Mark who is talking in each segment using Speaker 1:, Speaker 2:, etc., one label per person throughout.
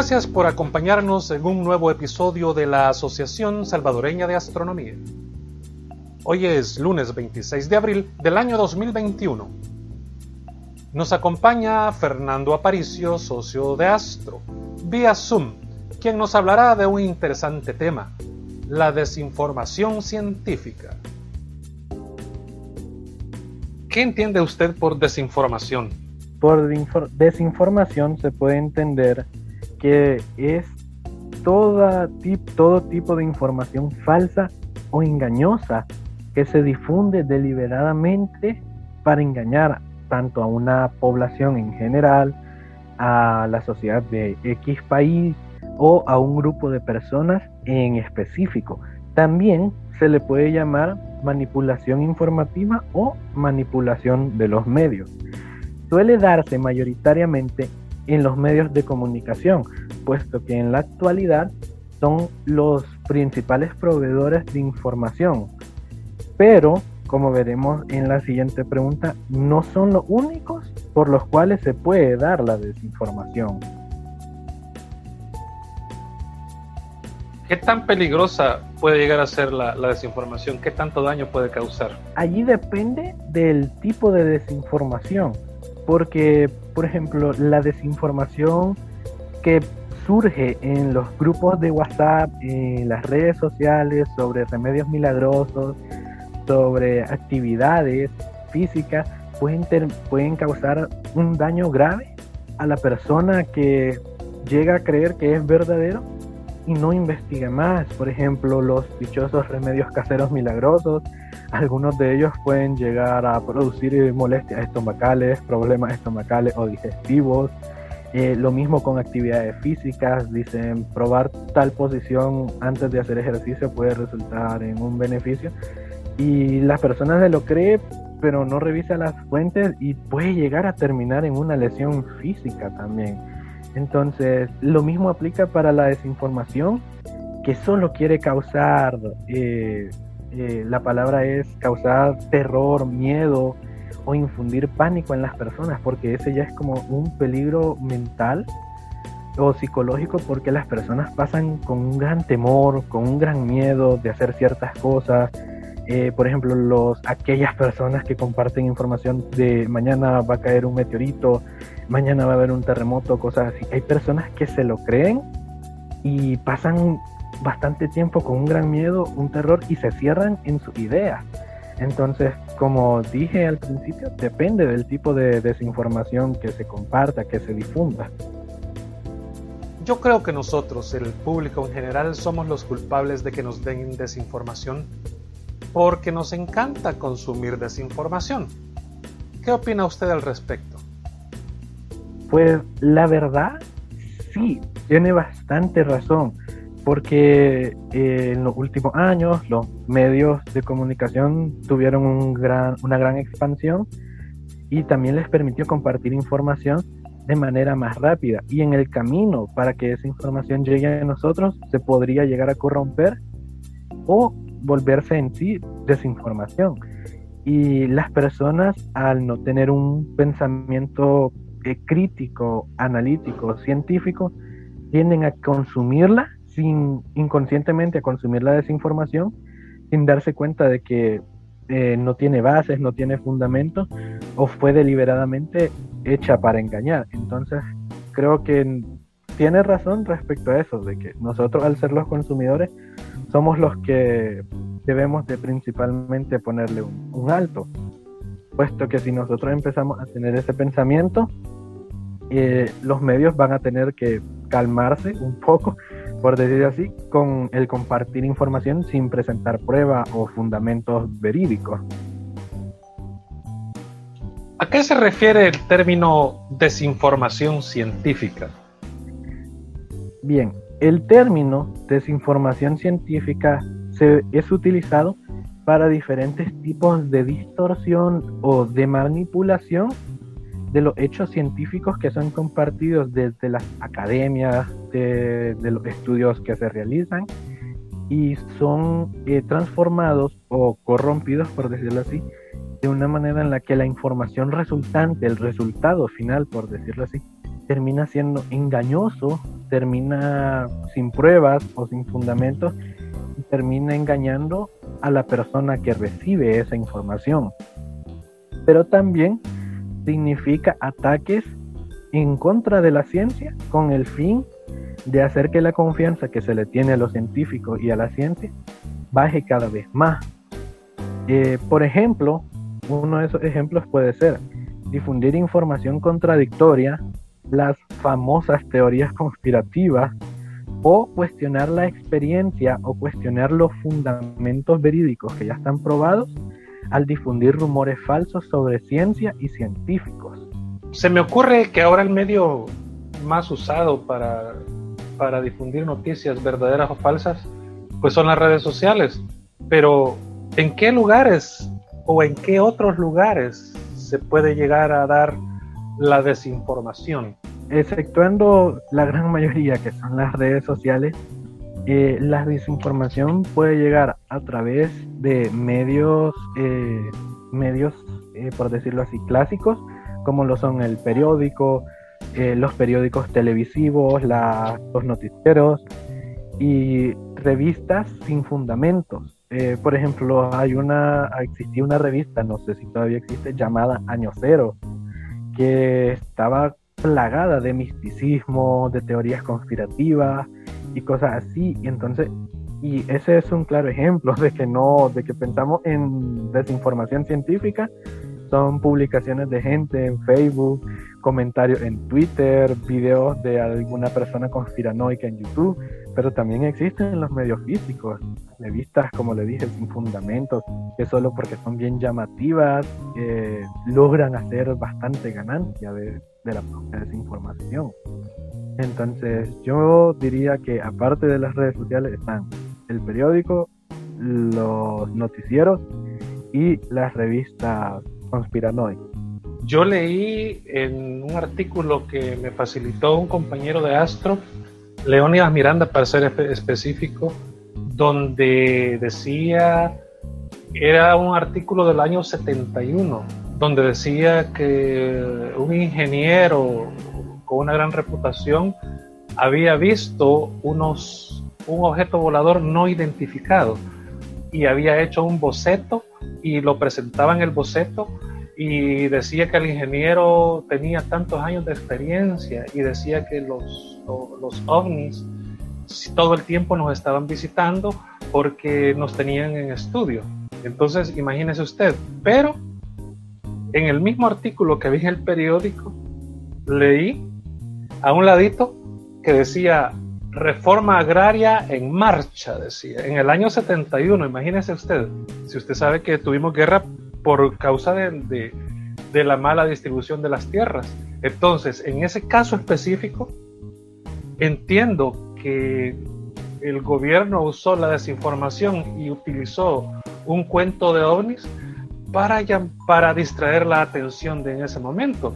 Speaker 1: Gracias por acompañarnos en un nuevo episodio de la Asociación Salvadoreña de Astronomía. Hoy es lunes 26 de abril del año 2021. Nos acompaña Fernando Aparicio, socio de Astro, vía Zoom, quien nos hablará de un interesante tema, la desinformación científica. ¿Qué entiende usted por desinformación?
Speaker 2: Por desinformación se puede entender que es toda, todo tipo de información falsa o engañosa que se difunde deliberadamente para engañar tanto a una población en general, a la sociedad de X país o a un grupo de personas en específico. También se le puede llamar manipulación informativa o manipulación de los medios. Suele darse mayoritariamente en los medios de comunicación, puesto que en la actualidad son los principales proveedores de información. Pero, como veremos en la siguiente pregunta, no son los únicos por los cuales se puede dar la desinformación.
Speaker 1: ¿Qué tan peligrosa puede llegar a ser la, desinformación? ¿Qué tanto daño puede causar?
Speaker 2: Allí depende del tipo de desinformación, porque, por ejemplo, la desinformación que surge en los grupos de WhatsApp, en las redes sociales sobre remedios milagrosos, sobre actividades físicas, pueden, pueden causar un daño grave a la persona que llega a creer que es verdadero y no investiga más. Por ejemplo, los dichosos remedios caseros milagrosos, algunos de ellos pueden llegar a producir molestias estomacales, problemas estomacales o digestivos. Eh, lo mismo con actividades físicas, dicen probar tal posición antes de hacer ejercicio puede resultar en un beneficio. Y las personas se lo creen, pero no revisa las fuentes y puede llegar a terminar en una lesión física también. Entonces, lo mismo aplica para la desinformación, que solo quiere causar, eh, eh, la palabra es causar terror, miedo o infundir pánico en las personas, porque ese ya es como un peligro mental o psicológico porque las personas pasan con un gran temor, con un gran miedo de hacer ciertas cosas. Eh, por ejemplo, los, aquellas personas que comparten información de mañana va a caer un meteorito, mañana va a haber un terremoto, cosas así. Hay personas que se lo creen y pasan bastante tiempo con un gran miedo, un terror y se cierran en su idea. Entonces, como dije al principio, depende del tipo de desinformación que se comparta, que se difunda.
Speaker 1: Yo creo que nosotros, el público en general, somos los culpables de que nos den desinformación porque nos encanta consumir desinformación. ¿Qué opina usted al respecto?
Speaker 2: Pues la verdad, sí, tiene bastante razón, porque eh, en los últimos años los medios de comunicación tuvieron un gran, una gran expansión y también les permitió compartir información de manera más rápida. Y en el camino para que esa información llegue a nosotros, se podría llegar a corromper o volverse en sí desinformación. Y las personas, al no tener un pensamiento eh, crítico, analítico, científico, tienden a consumirla sin inconscientemente a consumir la desinformación sin darse cuenta de que eh, no tiene bases, no tiene fundamento o fue deliberadamente hecha para engañar. Entonces, creo que tiene razón respecto a eso, de que nosotros al ser los consumidores somos los que debemos de principalmente ponerle un alto, puesto que si nosotros empezamos a tener ese pensamiento, eh, los medios van a tener que calmarse un poco, por decir así, con el compartir información sin presentar pruebas o fundamentos verídicos.
Speaker 1: ¿A qué se refiere el término desinformación científica?
Speaker 2: Bien, el término desinformación científica se, es utilizado para diferentes tipos de distorsión o de manipulación de los hechos científicos que son compartidos desde las academias, de, los estudios que se realizan y son eh, transformados o corrompidos, por decirlo así, de una manera en la que la información resultante, el resultado final, por decirlo así, termina siendo engañoso termina sin pruebas o sin fundamentos y termina engañando a la persona que recibe esa información. Pero también significa ataques en contra de la ciencia con el fin de hacer que la confianza que se le tiene a los científicos y a la ciencia baje cada vez más. Eh, por ejemplo, uno de esos ejemplos puede ser difundir información contradictoria, las famosas teorías conspirativas, o cuestionar la experiencia o cuestionar los fundamentos verídicos que ya están probados al difundir rumores falsos sobre ciencia y científicos.
Speaker 1: Se me ocurre que ahora el medio más usado para, para difundir noticias verdaderas o falsas, pues son las redes sociales. Pero, ¿en qué lugares o en qué otros lugares se puede llegar a dar la desinformación?
Speaker 2: Exceptuando la gran mayoría que son las redes sociales, eh, la desinformación puede llegar a través de medios, eh, medios eh, por decirlo así, clásicos, como lo son el periódico, los periódicos televisivos, los noticieros y revistas sin fundamentos. por ejemplo, hay una, existía una revista, no sé si todavía existe, llamada Año Cero, que estaba plagada de misticismo, de teorías conspirativas y cosas así. Y entonces, y ese es un claro ejemplo de que no, de que pensamos en desinformación científica. Son publicaciones de gente en Facebook, comentarios en Twitter, videos de alguna persona conspiranoica en YouTube, pero también existen en los medios físicos, revistas, como le dije, sin fundamentos, que solo porque son bien llamativas, eh, logran hacer bastante ganancia de, de la desinformación. Entonces yo diría que aparte de las redes sociales están el periódico, los noticieros y las revistas conspiranoicas.
Speaker 1: Yo leí en un artículo que me facilitó un compañero de Astro, Leonidas Miranda para ser específico, donde decía, era un artículo del año 71, donde decía que un ingeniero con una gran reputación había visto unos, un objeto volador no identificado y había hecho un boceto y lo presentaba en el boceto y decía que el ingeniero tenía tantos años de experiencia y decía que los, los ovnis todo el tiempo nos estaban visitando porque nos tenían en estudio. Entonces, imagínese usted, pero en el mismo artículo que vi en el periódico, leí a un ladito que decía reforma agraria en marcha, decía, en el año 71, imagínese usted, si usted sabe que tuvimos guerra por causa de, de la mala distribución de las tierras. Entonces, en ese caso específico, entiendo que el gobierno usó la desinformación y utilizó un cuento de ovnis para, para distraer la atención de en ese momento.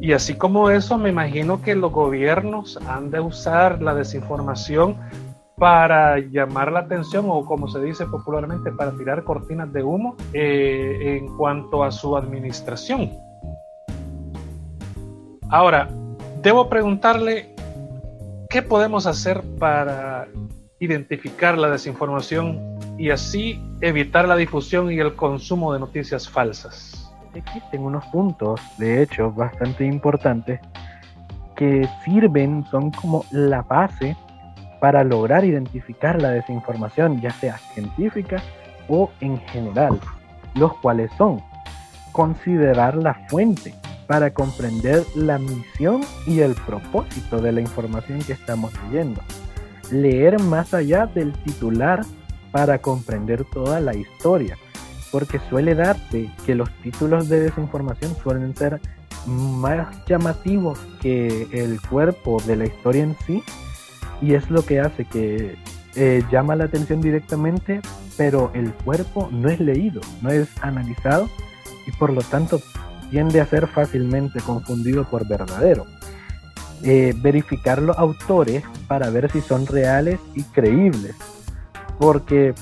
Speaker 1: Y así como eso, me imagino que los gobiernos han de usar la desinformación para llamar la atención o como se dice popularmente, para tirar cortinas de humo eh, en cuanto a su administración. Ahora, debo preguntarle, ¿qué podemos hacer para identificar la desinformación y así evitar la difusión y el consumo de noticias falsas.
Speaker 2: Existen unos puntos, de hecho, bastante importantes que sirven, son como la base para lograr identificar la desinformación, ya sea científica o en general, los cuales son considerar la fuente para comprender la misión y el propósito de la información que estamos leyendo, leer más allá del titular para comprender toda la historia, porque suele darte que los títulos de desinformación suelen ser más llamativos que el cuerpo de la historia en sí, y es lo que hace que eh, llama la atención directamente, pero el cuerpo no es leído, no es analizado, y por lo tanto tiende a ser fácilmente confundido por verdadero. Eh, verificar los autores para ver si son reales y creíbles porque,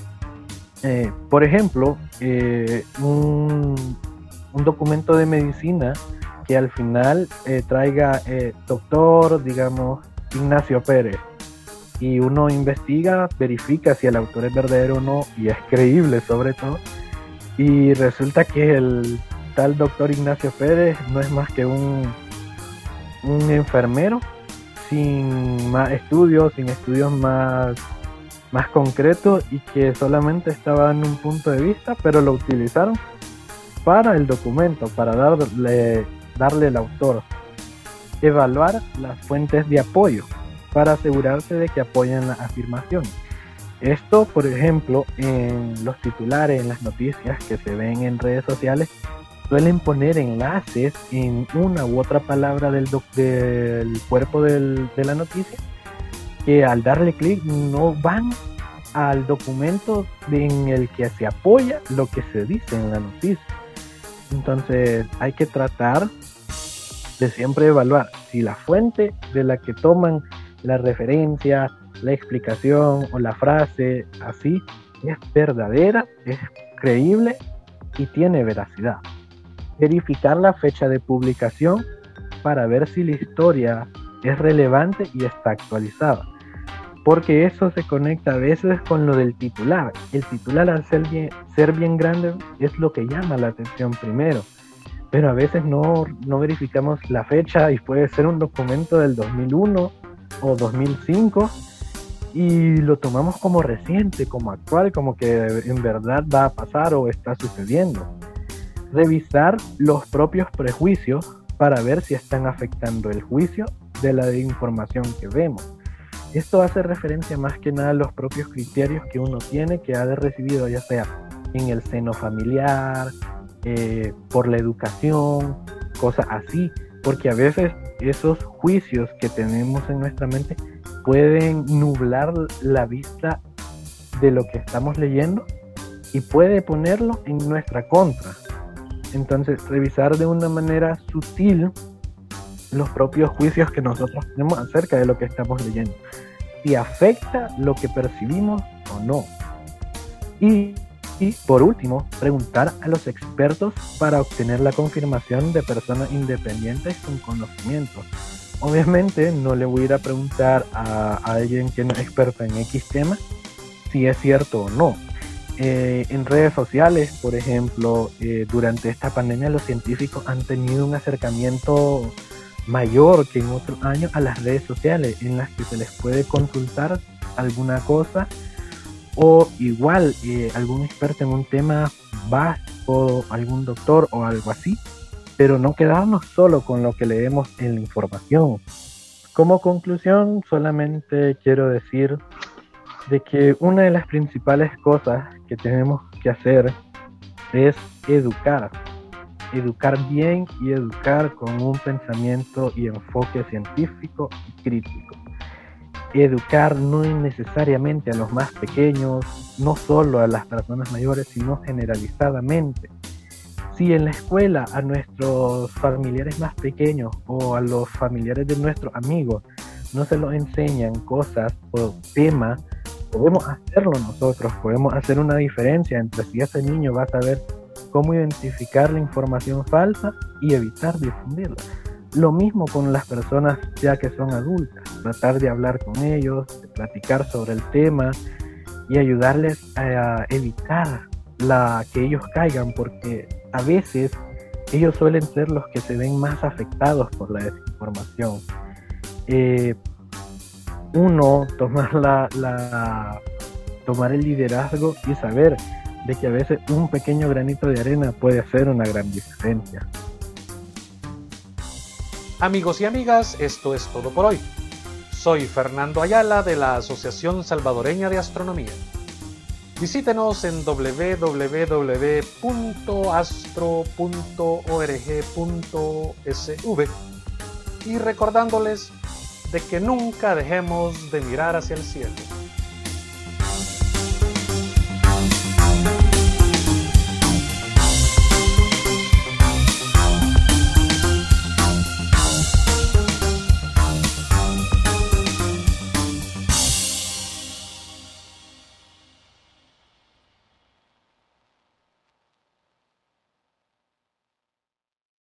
Speaker 2: eh, por ejemplo, eh, un, documento de medicina que al final eh, traiga doctor, digamos, Ignacio Pérez. Y uno investiga, verifica si el autor es verdadero o no, y es creíble sobre todo. Y resulta que el tal doctor Ignacio Pérez no es más que un enfermero sin más estudios, sin estudios más, más concretos y que solamente estaba en un punto de vista, pero lo utilizaron para el documento, para darle, darle el autor. Evaluar las fuentes de apoyo para asegurarse de que apoyan la afirmación. Esto, por ejemplo, en los titulares, en las noticias que se ven en redes sociales, suelen poner enlaces en una u otra palabra del, del cuerpo de la noticia que al darle clic no van al documento en el que se apoya lo que se dice en la noticia. Entonces hay que tratar de siempre evaluar si la fuente de la que toman la referencia, la explicación o la frase así es verdadera, es creíble y tiene veracidad verificar la fecha de publicación para ver si la historia es relevante y está actualizada. Porque eso se conecta a veces con lo del titular. El titular al ser bien, ser bien grande es lo que llama la atención primero. Pero a veces no, no verificamos la fecha y puede ser un documento del 2001 o 2005 y lo tomamos como reciente, como actual, como que en verdad va a pasar o está sucediendo revisar los propios prejuicios para ver si están afectando el juicio de la información que vemos. Esto hace referencia más que nada a los propios criterios que uno tiene que ha recibido, ya sea en el seno familiar, eh, por la educación, cosas así, porque a veces esos juicios que tenemos en nuestra mente pueden nublar la vista de lo que estamos leyendo y puede ponerlo en nuestra contra. Entonces, revisar de una manera sutil los propios juicios que nosotros tenemos acerca de lo que estamos leyendo. Si afecta lo que percibimos o no. Y, por último, preguntar a los expertos para obtener la confirmación de personas independientes con conocimiento. Obviamente no le voy a ir a preguntar a, a alguien que no es experto en X tema si es cierto o no eh, en redes sociales, por ejemplo, eh, durante esta pandemia los científicos han tenido un acercamiento mayor que en otros años a las redes sociales en las que se les puede consultar alguna cosa o igual eh, algún experto en un tema básico, algún doctor o algo así, pero no quedarnos solo con lo que leemos en la información. Como conclusión, solamente quiero decir de que una de las principales cosas que tenemos que hacer es educar. Educar bien y educar con un pensamiento y enfoque científico y crítico. Educar no necesariamente a los más pequeños, no solo a las personas mayores, sino generalizadamente. Si en la escuela a nuestros familiares más pequeños o a los familiares de nuestros amigos no se los enseñan cosas o temas podemos hacerlo nosotros, podemos hacer una diferencia entre si ese niño va a saber cómo identificar la información falsa y evitar difundirla. Lo mismo con las personas ya que son adultas, tratar de hablar con ellos, de platicar sobre el tema y ayudarles a evitar la que ellos caigan, porque a veces ellos suelen ser los que se ven más afectados por la desinformación. Eh, uno tomar la, tomar el liderazgo y saber de que a veces un pequeño granito de arena puede hacer una gran diferencia.
Speaker 1: Amigos y amigas, esto es todo por hoy. Soy Fernando Ayala de la Asociación Salvadoreña de Astronomía. Visítenos en www.astro.org.sv y recordándoles de que nunca dejemos de mirar hacia el cielo.